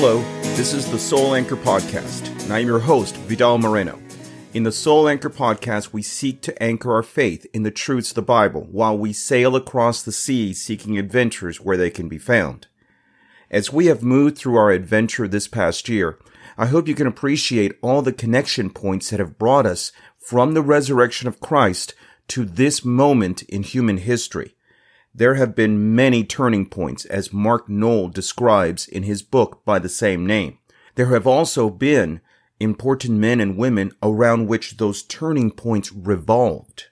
Hello, this is the Soul Anchor Podcast, and I'm your host, Vidal Moreno. In the Soul Anchor Podcast, we seek to anchor our faith in the truths of the Bible while we sail across the sea seeking adventures where they can be found. As we have moved through our adventure this past year, I hope you can appreciate all the connection points that have brought us from the resurrection of Christ to this moment in human history. There have been many turning points as Mark Noll describes in his book by the same name. There have also been important men and women around which those turning points revolved.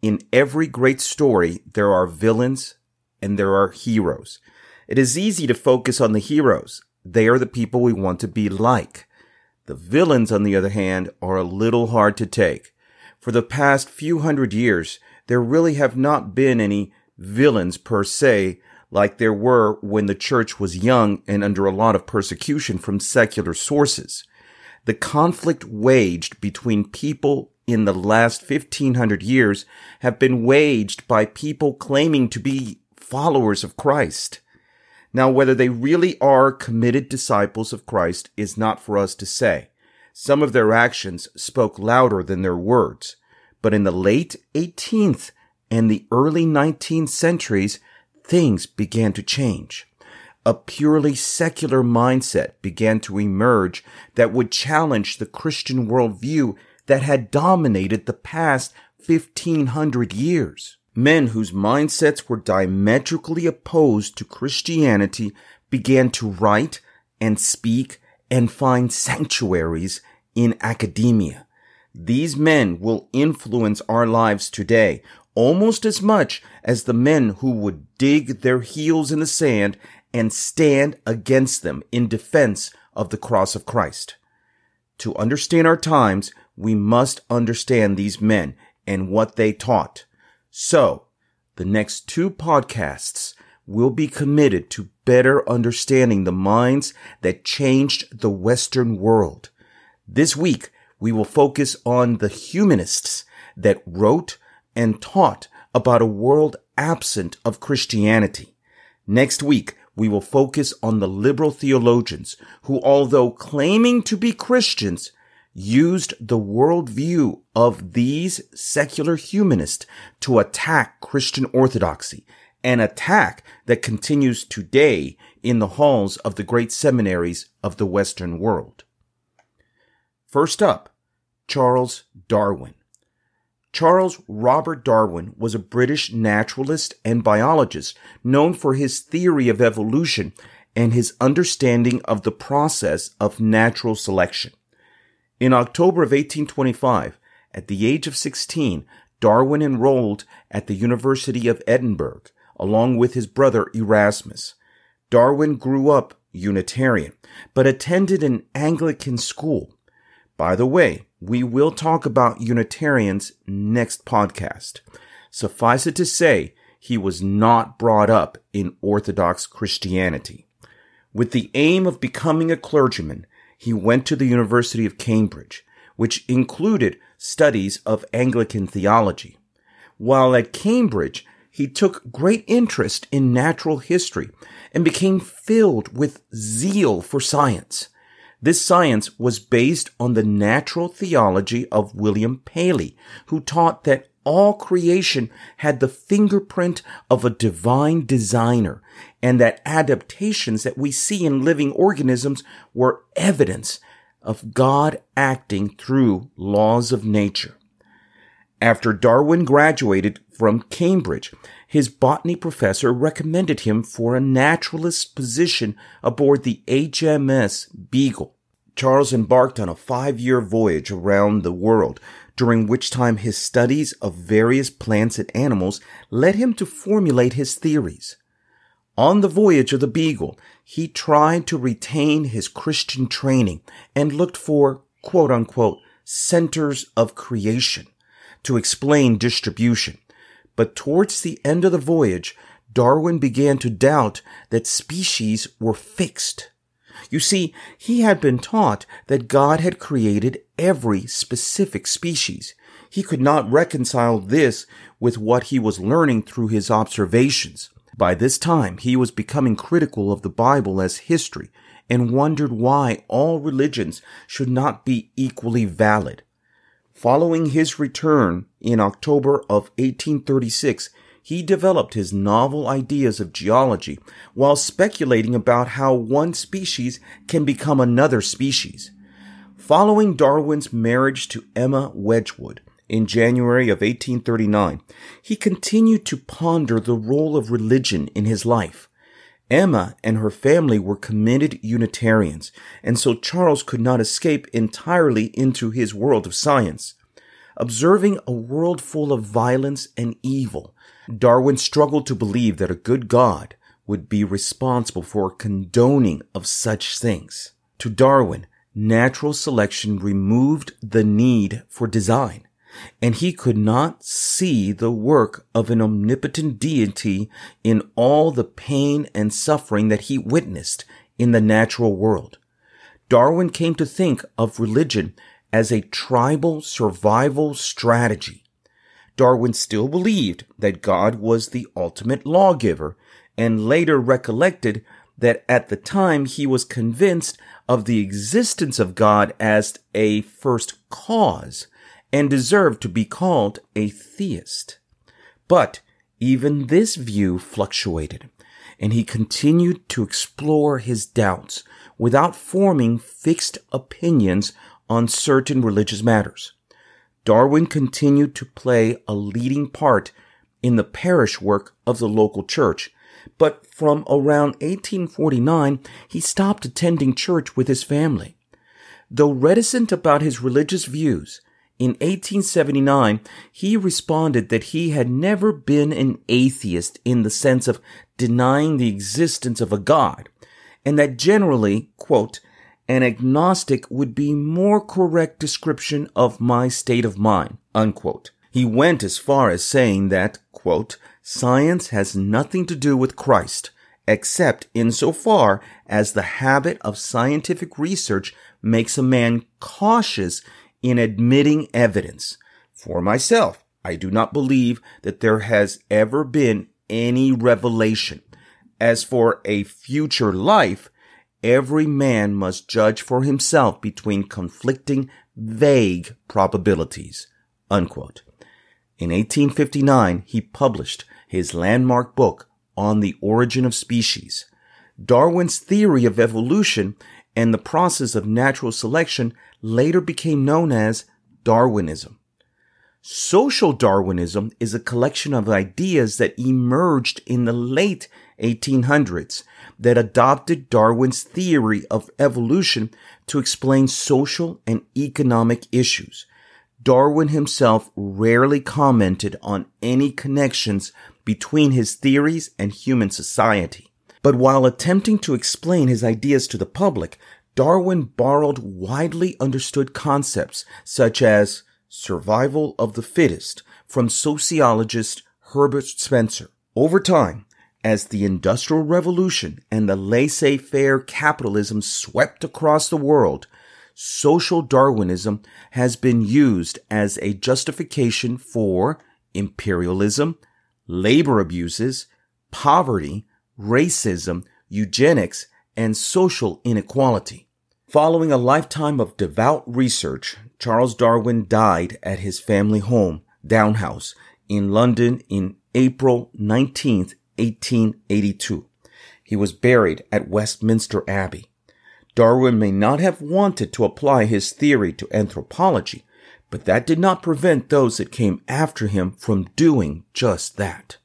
In every great story, there are villains and there are heroes. It is easy to focus on the heroes. They are the people we want to be like. The villains, on the other hand, are a little hard to take. For the past few hundred years, there really have not been any villains per se like there were when the church was young and under a lot of persecution from secular sources the conflict waged between people in the last 1500 years have been waged by people claiming to be followers of Christ. Now, whether they really are committed disciples of Christ is not for us to say. Some of their actions spoke louder than their words. But in the late 18th and the early 19th centuries, things began to change a purely secular mindset began to emerge that would challenge the Christian worldview that had dominated the past 1500 years. Men whose mindsets were diametrically opposed to Christianity began to write and speak and find sanctuaries in academia. These men will influence our lives today almost as much as the men who would dig their heels in the sand and stand against them in defense of the cross of Christ. To understand our times, we must understand these men and what they taught. So, the next two podcasts will be committed to better understanding the minds that changed the Western world. This week, we will focus on the humanists that wrote and taught about a world absent of Christianity. Next week, we will focus on the liberal theologians who, although claiming to be Christians, used the worldview of these secular humanists to attack Christian orthodoxy, an attack that continues today in the halls of the great seminaries of the Western world. First up, Charles Darwin. Charles Robert Darwin was a British naturalist and biologist known for his theory of evolution and his understanding of the process of natural selection. In October of 1825, at the age of 16, Darwin enrolled at the University of Edinburgh along with his brother Erasmus. Darwin grew up Unitarian, but attended an Anglican school. By the way, we will talk about Unitarians next podcast. Suffice it to say, he was not brought up in Orthodox Christianity. With the aim of becoming a clergyman, he went to the University of Cambridge, which included studies of Anglican theology. While at Cambridge, he took great interest in natural history and became filled with zeal for science. This science was based on the natural theology of William Paley, who taught that all creation had the fingerprint of a divine designer and that adaptations that we see in living organisms were evidence of God acting through laws of nature. After Darwin graduated from Cambridge, his botany professor recommended him for a naturalist position aboard the HMS Beagle. Charles embarked on a five year voyage around the world, during which time his studies of various plants and animals led him to formulate his theories. On the voyage of the Beagle, he tried to retain his Christian training and looked for quote unquote centers of creation to explain distribution. But towards the end of the voyage, Darwin began to doubt that species were fixed. You see, he had been taught that God had created every specific species. He could not reconcile this with what he was learning through his observations. By this time, he was becoming critical of the Bible as history and wondered why all religions should not be equally valid. Following his return in October of 1836, he developed his novel ideas of geology while speculating about how one species can become another species. Following Darwin's marriage to Emma Wedgwood in January of 1839, he continued to ponder the role of religion in his life. Emma and her family were committed Unitarians, and so Charles could not escape entirely into his world of science. Observing a world full of violence and evil, Darwin struggled to believe that a good God would be responsible for condoning of such things. To Darwin, natural selection removed the need for design and he could not see the work of an omnipotent deity in all the pain and suffering that he witnessed in the natural world. Darwin came to think of religion as a tribal survival strategy. Darwin still believed that God was the ultimate lawgiver and later recollected that at the time he was convinced of the existence of God as a first cause and deserved to be called a theist. But even this view fluctuated, and he continued to explore his doubts without forming fixed opinions on certain religious matters. Darwin continued to play a leading part in the parish work of the local church, but from around 1849 he stopped attending church with his family. Though reticent about his religious views, in 1879, he responded that he had never been an atheist in the sense of denying the existence of a God, and that generally, quote, an agnostic would be more correct description of my state of mind, unquote. He went as far as saying that, quote, science has nothing to do with Christ, except insofar as the habit of scientific research makes a man cautious in admitting evidence. For myself, I do not believe that there has ever been any revelation. As for a future life, every man must judge for himself between conflicting, vague probabilities. Unquote. In 1859, he published his landmark book on the origin of species. Darwin's theory of evolution and the process of natural selection later became known as Darwinism. Social Darwinism is a collection of ideas that emerged in the late 1800s that adopted Darwin's theory of evolution to explain social and economic issues. Darwin himself rarely commented on any connections between his theories and human society. But while attempting to explain his ideas to the public, Darwin borrowed widely understood concepts such as survival of the fittest from sociologist Herbert Spencer. Over time, as the Industrial Revolution and the laissez-faire capitalism swept across the world, social Darwinism has been used as a justification for imperialism, labor abuses, poverty, racism, eugenics, and social inequality. Following a lifetime of devout research, Charles Darwin died at his family home, Down House, in London in April 19, 1882. He was buried at Westminster Abbey. Darwin may not have wanted to apply his theory to anthropology, but that did not prevent those that came after him from doing just that.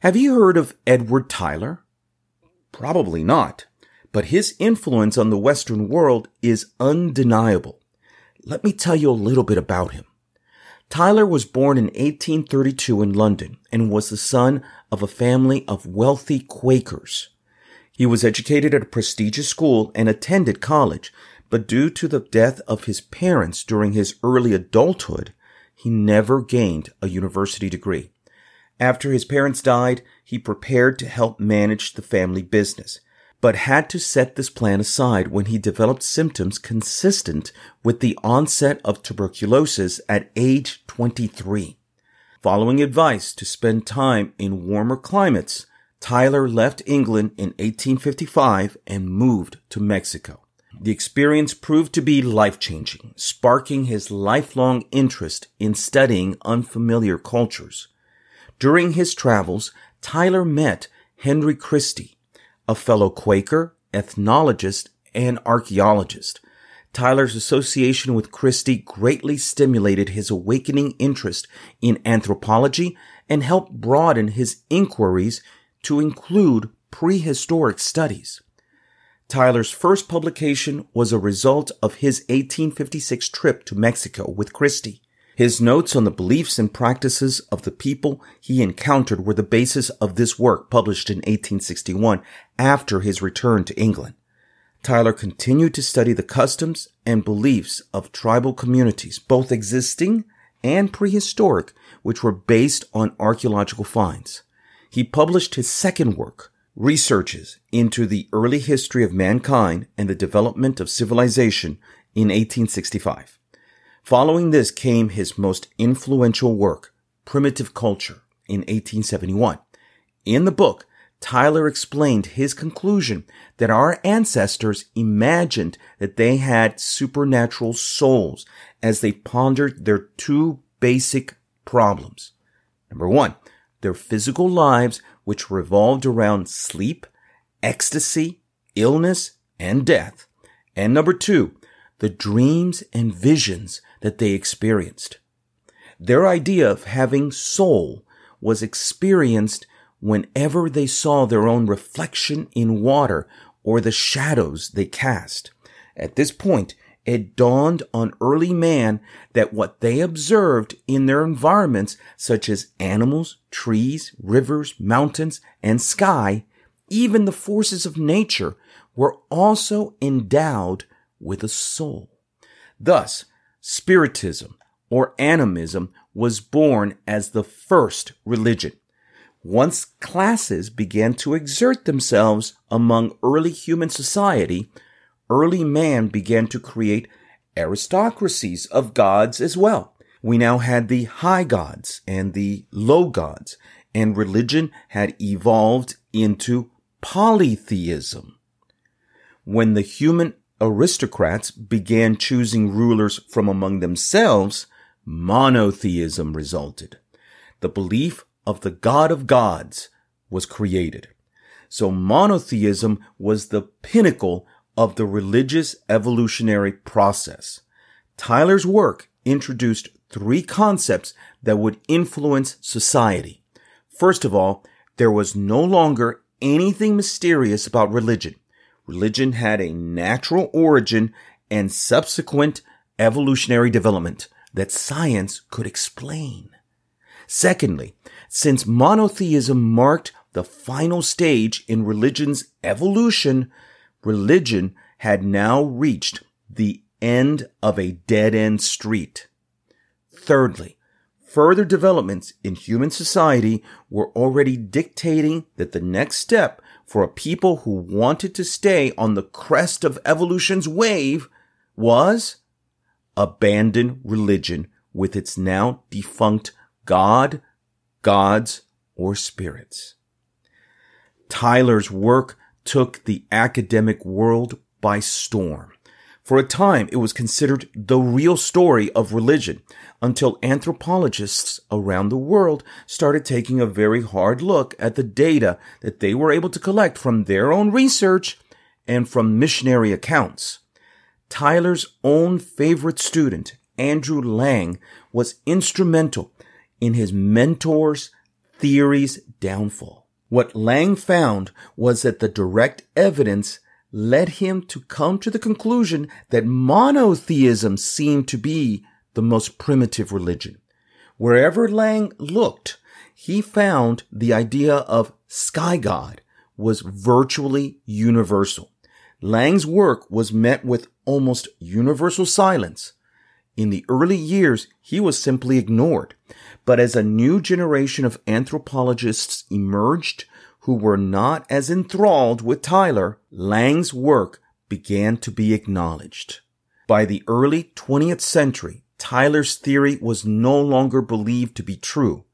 Have you heard of Edward Tylor? Probably not, but his influence on the Western world is undeniable. Let me tell you a little bit about him. Tylor was born in 1832 in London and was the son of a family of wealthy Quakers. He was educated at a prestigious school and attended college, but due to the death of his parents during his early adulthood, he never gained a university degree. After his parents died, he prepared to help manage the family business, but had to set this plan aside when he developed symptoms consistent with the onset of tuberculosis at age 23. Following advice to spend time in warmer climates, Tylor left England in 1855 and moved to Mexico. The experience proved to be life changing, sparking his lifelong interest in studying unfamiliar cultures. During his travels, Tylor met Henry Christy, a fellow Quaker, ethnologist, and archaeologist. Tylor's association with Christy greatly stimulated his awakening interest in anthropology and helped broaden his inquiries to include prehistoric studies. Tylor's first publication was a result of his 1856 trip to Mexico with Christy. His notes on the beliefs and practices of the people he encountered were the basis of this work published in 1861 after his return to England. Tylor continued to study the customs and beliefs of tribal communities, both existing and prehistoric, which were based on archaeological finds. He published his second work, Researches into the Early History of Mankind and the Development of Civilization in 1865. Following this came his most influential work, Primitive Culture, in 1871. In the book, Tylor explained his conclusion that our ancestors imagined that they had supernatural souls as they pondered their two basic problems. Number one, their physical lives, which revolved around sleep, ecstasy, illness, and death. And number two, the dreams and visions that they experienced. Their idea of having soul was experienced whenever they saw their own reflection in water or the shadows they cast. At this point, it dawned on early man that what they observed in their environments, such as animals, trees, rivers, mountains, and sky, even the forces of nature, were also endowed with a soul. Thus, Spiritism or animism was born as the first religion. Once classes began to exert themselves among early human society, early man began to create aristocracies of gods as well. We now had the high gods and the low gods, and religion had evolved into polytheism. When the human aristocrats began choosing rulers from among themselves, monotheism resulted. The belief of the God of gods was created. So monotheism was the pinnacle of the religious evolutionary process. Tylor's work introduced three concepts that would influence society. First of all, there was no longer anything mysterious about religion religion had a natural origin and subsequent evolutionary development that science could explain. Secondly, since monotheism marked the final stage in religion's evolution, religion had now reached the end of a dead end street. Thirdly, further developments in human society were already dictating that the next step for a people who wanted to stay on the crest of evolution's wave was abandon religion with its now defunct God, gods, or spirits. Tylor's work took the academic world by storm. For a time, it was considered the real story of religion until anthropologists around the world started taking a very hard look at the data that they were able to collect from their own research and from missionary accounts. Tylor's own favorite student, Andrew Lang, was instrumental in his mentor's theory's downfall. What Lang found was that the direct evidence led him to come to the conclusion that monotheism seemed to be the most primitive religion. Wherever Lang looked, he found the idea of sky god was virtually universal. Lang's work was met with almost universal silence. In the early years, he was simply ignored. But as a new generation of anthropologists emerged who were not as enthralled with Tylor, Lang's work began to be acknowledged. By the early 20th century, Tylor's theory was no longer believed to be true.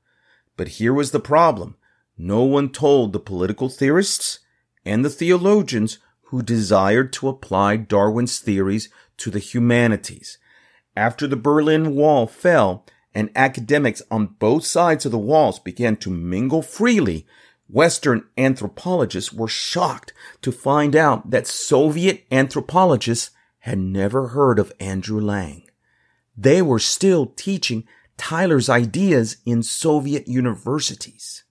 But here was the problem. No one told the political theorists and the theologians who desired to apply Darwin's theories to the humanities. After the Berlin Wall fell and academics on both sides of the walls began to mingle freely, Western anthropologists were shocked to find out that Soviet anthropologists had never heard of Andrew Lang. They were still teaching Tylor's ideas in Soviet universities.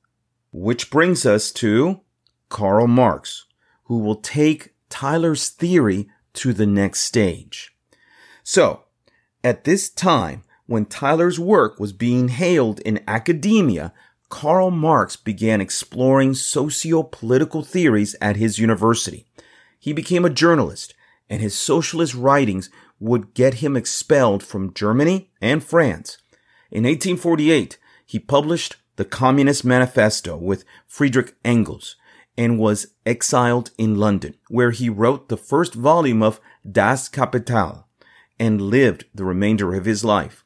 Which brings us to Karl Marx, who will take Tylor's theory to the next stage. So, at this time, when Tylor's work was being hailed in academia, Karl Marx began exploring socio-political theories at his university. He became a journalist, and his socialist writings would get him expelled from Germany and France. In 1848, he published the Communist Manifesto with Friedrich Engels and was exiled in London, where he wrote the first volume of Das Kapital and lived the remainder of his life.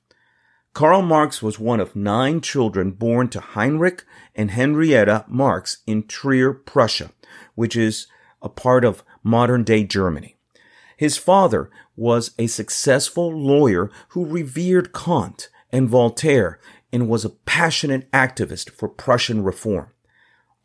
Karl Marx was one of nine children born to Heinrich and Henrietta Marx in Trier, Prussia, which is a part of modern day Germany. His father was a successful lawyer who revered Kant and Voltaire and was a passionate activist for Prussian reform.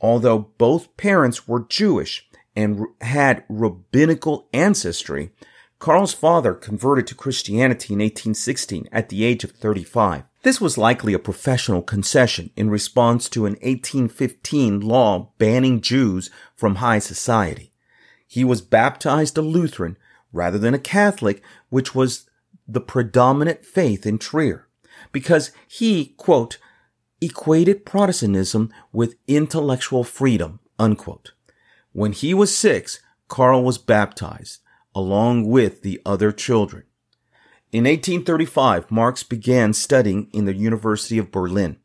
Although both parents were Jewish and had rabbinical ancestry, Karl's father converted to Christianity in 1816 at the age of 35. This was likely a professional concession in response to an 1815 law banning Jews from high society. He was baptized a Lutheran rather than a Catholic, which was the predominant faith in Trier because he, quote, equated Protestantism with intellectual freedom, unquote. When he was six, Karl was baptized, along with the other children. In 1835, Marx began studying in the University of Berlin.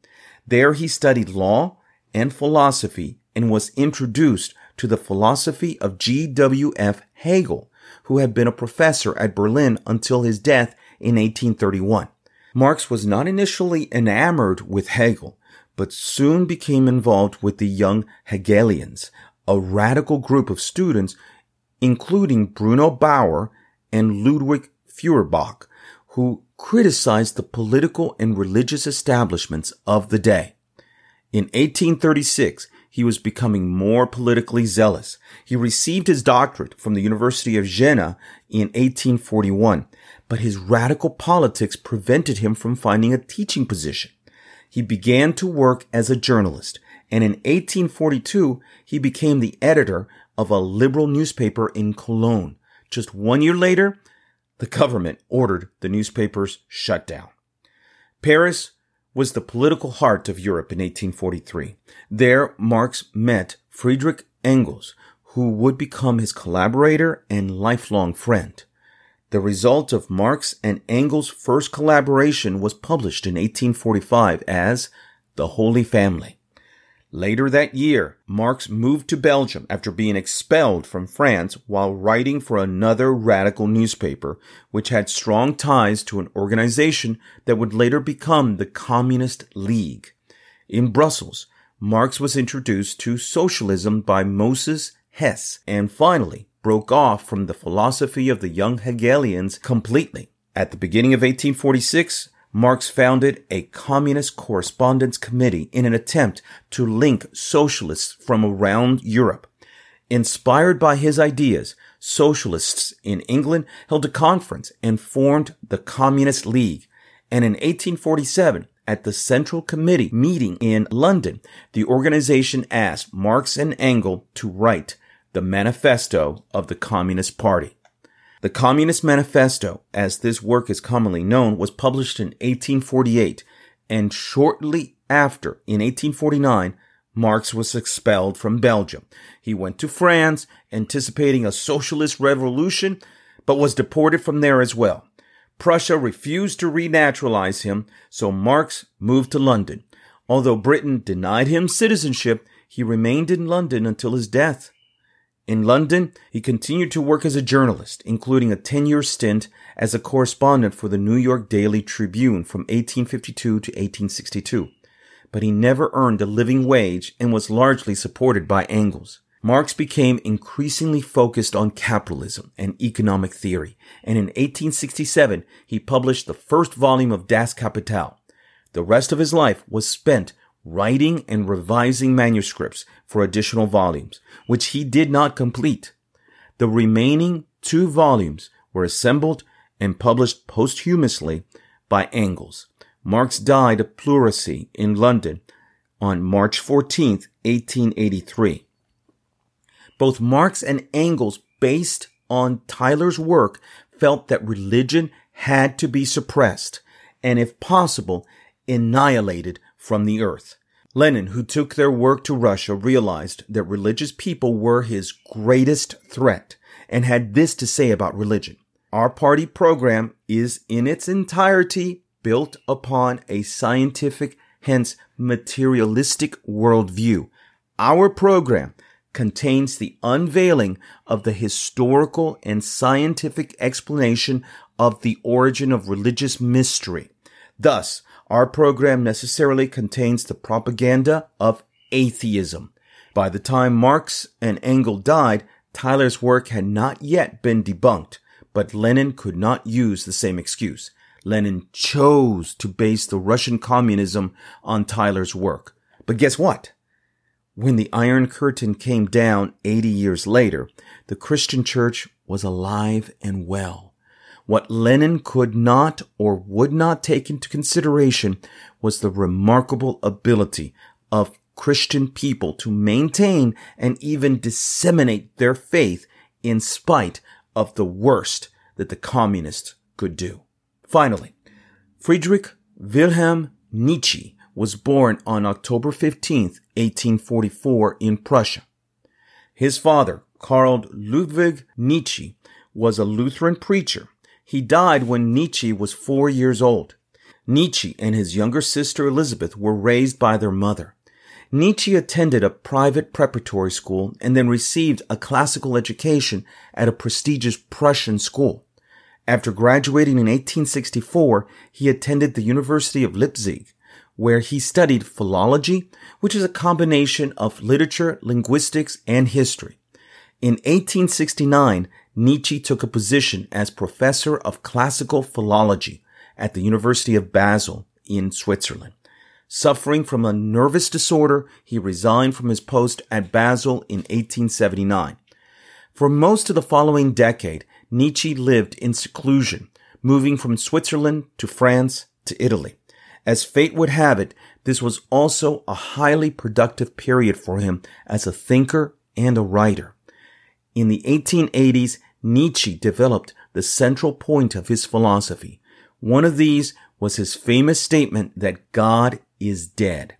There he studied law and philosophy and was introduced to the philosophy of G.W.F. Hegel, who had been a professor at Berlin until his death in 1831. Marx was not initially enamored with Hegel, but soon became involved with the young Hegelians, a radical group of students, including Bruno Bauer and Ludwig Feuerbach, who criticized the political and religious establishments of the day. In 1836, he was becoming more politically zealous. He received his doctorate from the University of Jena in 1841 but his radical politics prevented him from finding a teaching position. He began to work as a journalist, and in 1842 he became the editor of a liberal newspaper in Cologne. Just one year later, the government ordered the newspapers shut down. Paris was the political heart of Europe in 1843. There, Marx met Friedrich Engels, who would become his collaborator and lifelong friend. The result of Marx and Engels' first collaboration was published in 1845 as The Holy Family. Later that year, Marx moved to Belgium after being expelled from France while writing for another radical newspaper, which had strong ties to an organization that would later become the Communist League. In Brussels, Marx was introduced to socialism by Moses Hess, and finally, broke off from the philosophy of the young Hegelians completely. At the beginning of 1846, Marx founded a communist correspondence committee in an attempt to link socialists from around Europe. Inspired by his ideas, socialists in England held a conference and formed the Communist League. And in 1847, at the Central Committee meeting in London, the organization asked Marx and Engels to write the Manifesto of the Communist Party. The Communist Manifesto, as this work is commonly known, was published in 1848, and shortly after, in 1849, Marx was expelled from Belgium. He went to France, anticipating a socialist revolution, but was deported from there as well. Prussia refused to renaturalize him, so Marx moved to London. Although Britain denied him citizenship, he remained in London until his death. In London, he continued to work as a journalist, including a 10 year stint as a correspondent for the New York Daily Tribune from 1852 to 1862. But he never earned a living wage and was largely supported by Engels. Marx became increasingly focused on capitalism and economic theory, and in 1867 he published the first volume of Das Kapital. The rest of his life was spent writing and revising manuscripts for additional volumes, which he did not complete. The remaining two volumes were assembled and published posthumously by Engels. Marx died of pleurisy in London on March 14, 1883. Both Marx and Engels, based on Tylor's work, felt that religion had to be suppressed and, if possible, annihilated from the earth. Lenin, who took their work to Russia, realized that religious people were his greatest threat and had this to say about religion. Our party program is in its entirety built upon a scientific, hence materialistic worldview. Our program contains the unveiling of the historical and scientific explanation of the origin of religious mystery. Thus, our program necessarily contains the propaganda of atheism. By the time Marx and Engels died, Tylor's work had not yet been debunked, but Lenin could not use the same excuse. Lenin chose to base the Russian communism on Tylor's work. But guess what? When the Iron Curtain came down 80 years later, the Christian church was alive and well. What Lenin could not or would not take into consideration was the remarkable ability of Christian people to maintain and even disseminate their faith in spite of the worst that the communists could do. Finally, Friedrich Wilhelm Nietzsche was born on October 15, 1844 in Prussia. His father, Karl Ludwig Nietzsche, was a Lutheran preacher he died when Nietzsche was four years old. Nietzsche and his younger sister Elizabeth were raised by their mother. Nietzsche attended a private preparatory school and then received a classical education at a prestigious Prussian school. After graduating in 1864, he attended the University of Leipzig, where he studied philology, which is a combination of literature, linguistics, and history. In 1869, Nietzsche took a position as professor of classical philology at the University of Basel in Switzerland. Suffering from a nervous disorder, he resigned from his post at Basel in 1879. For most of the following decade, Nietzsche lived in seclusion, moving from Switzerland to France to Italy. As fate would have it, this was also a highly productive period for him as a thinker and a writer. In the 1880s, Nietzsche developed the central point of his philosophy. One of these was his famous statement that God is dead,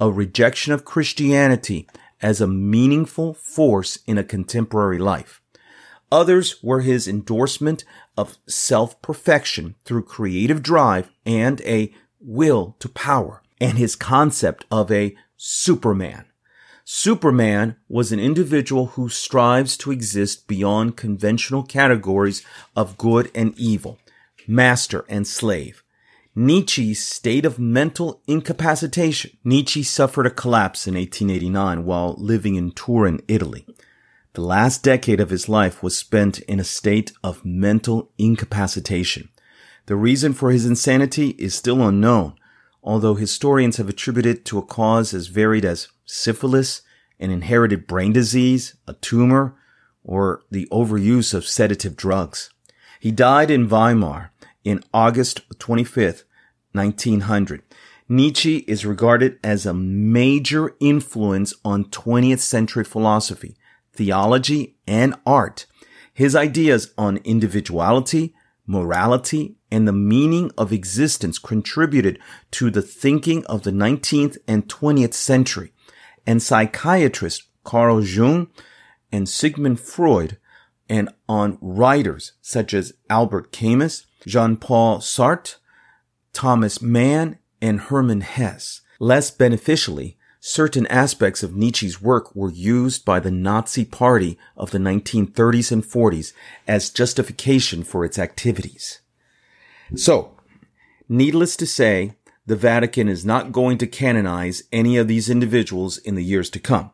a rejection of Christianity as a meaningful force in a contemporary life. Others were his endorsement of self-perfection through creative drive and a will to power, and his concept of a superman, Superman was an individual who strives to exist beyond conventional categories of good and evil, master and slave. Nietzsche's state of mental incapacitation. Nietzsche suffered a collapse in 1889 while living in Turin, Italy. The last decade of his life was spent in a state of mental incapacitation. The reason for his insanity is still unknown, although historians have attributed it to a cause as varied as syphilis, an inherited brain disease, a tumor, or the overuse of sedative drugs. He died in Weimar in August 25th, 1900. Nietzsche is regarded as a major influence on 20th century philosophy, theology, and art. His ideas on individuality, morality, and the meaning of existence contributed to the thinking of the 19th and 20th century, and psychiatrist Carl Jung and Sigmund Freud, and on writers such as Albert Camus, Jean-Paul Sartre, Thomas Mann, and Hermann Hesse. Less beneficially, certain aspects of Nietzsche's work were used by the Nazi Party of the 1930s and 40s as justification for its activities. So, needless to say, the Vatican is not going to canonize any of these individuals in the years to come.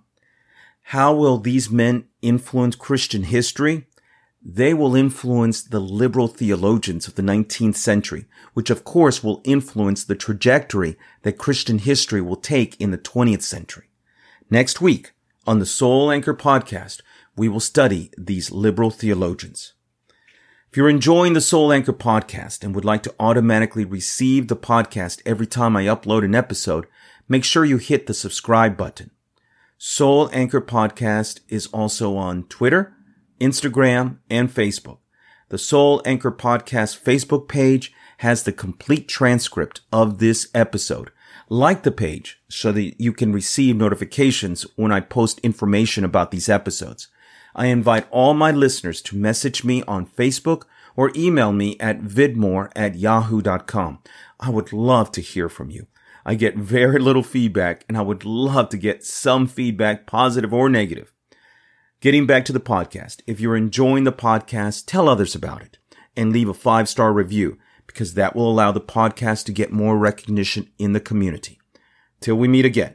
How will these men influence Christian history? They will influence the liberal theologians of the 19th century, which of course will influence the trajectory that Christian history will take in the 20th century. Next week, on the Soul Anchor podcast, we will study these liberal theologians. If you're enjoying the Soul Anchor podcast and would like to automatically receive the podcast every time I upload an episode, make sure you hit the subscribe button. Soul Anchor podcast is also on Twitter, Instagram, and Facebook. The Soul Anchor Podcast Facebook page has the complete transcript of this episode. Like the page so that you can receive notifications when I post information about these episodes. I invite all my listeners to message me on Facebook or email me at vidmore at yahoo.com. I would love to hear from you. I get very little feedback and I would love to get some feedback, positive or negative. Getting back to the podcast, if you're enjoying the podcast, tell others about it and leave a five star review because that will allow the podcast to get more recognition in the community. Till we meet again.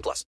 18 plus.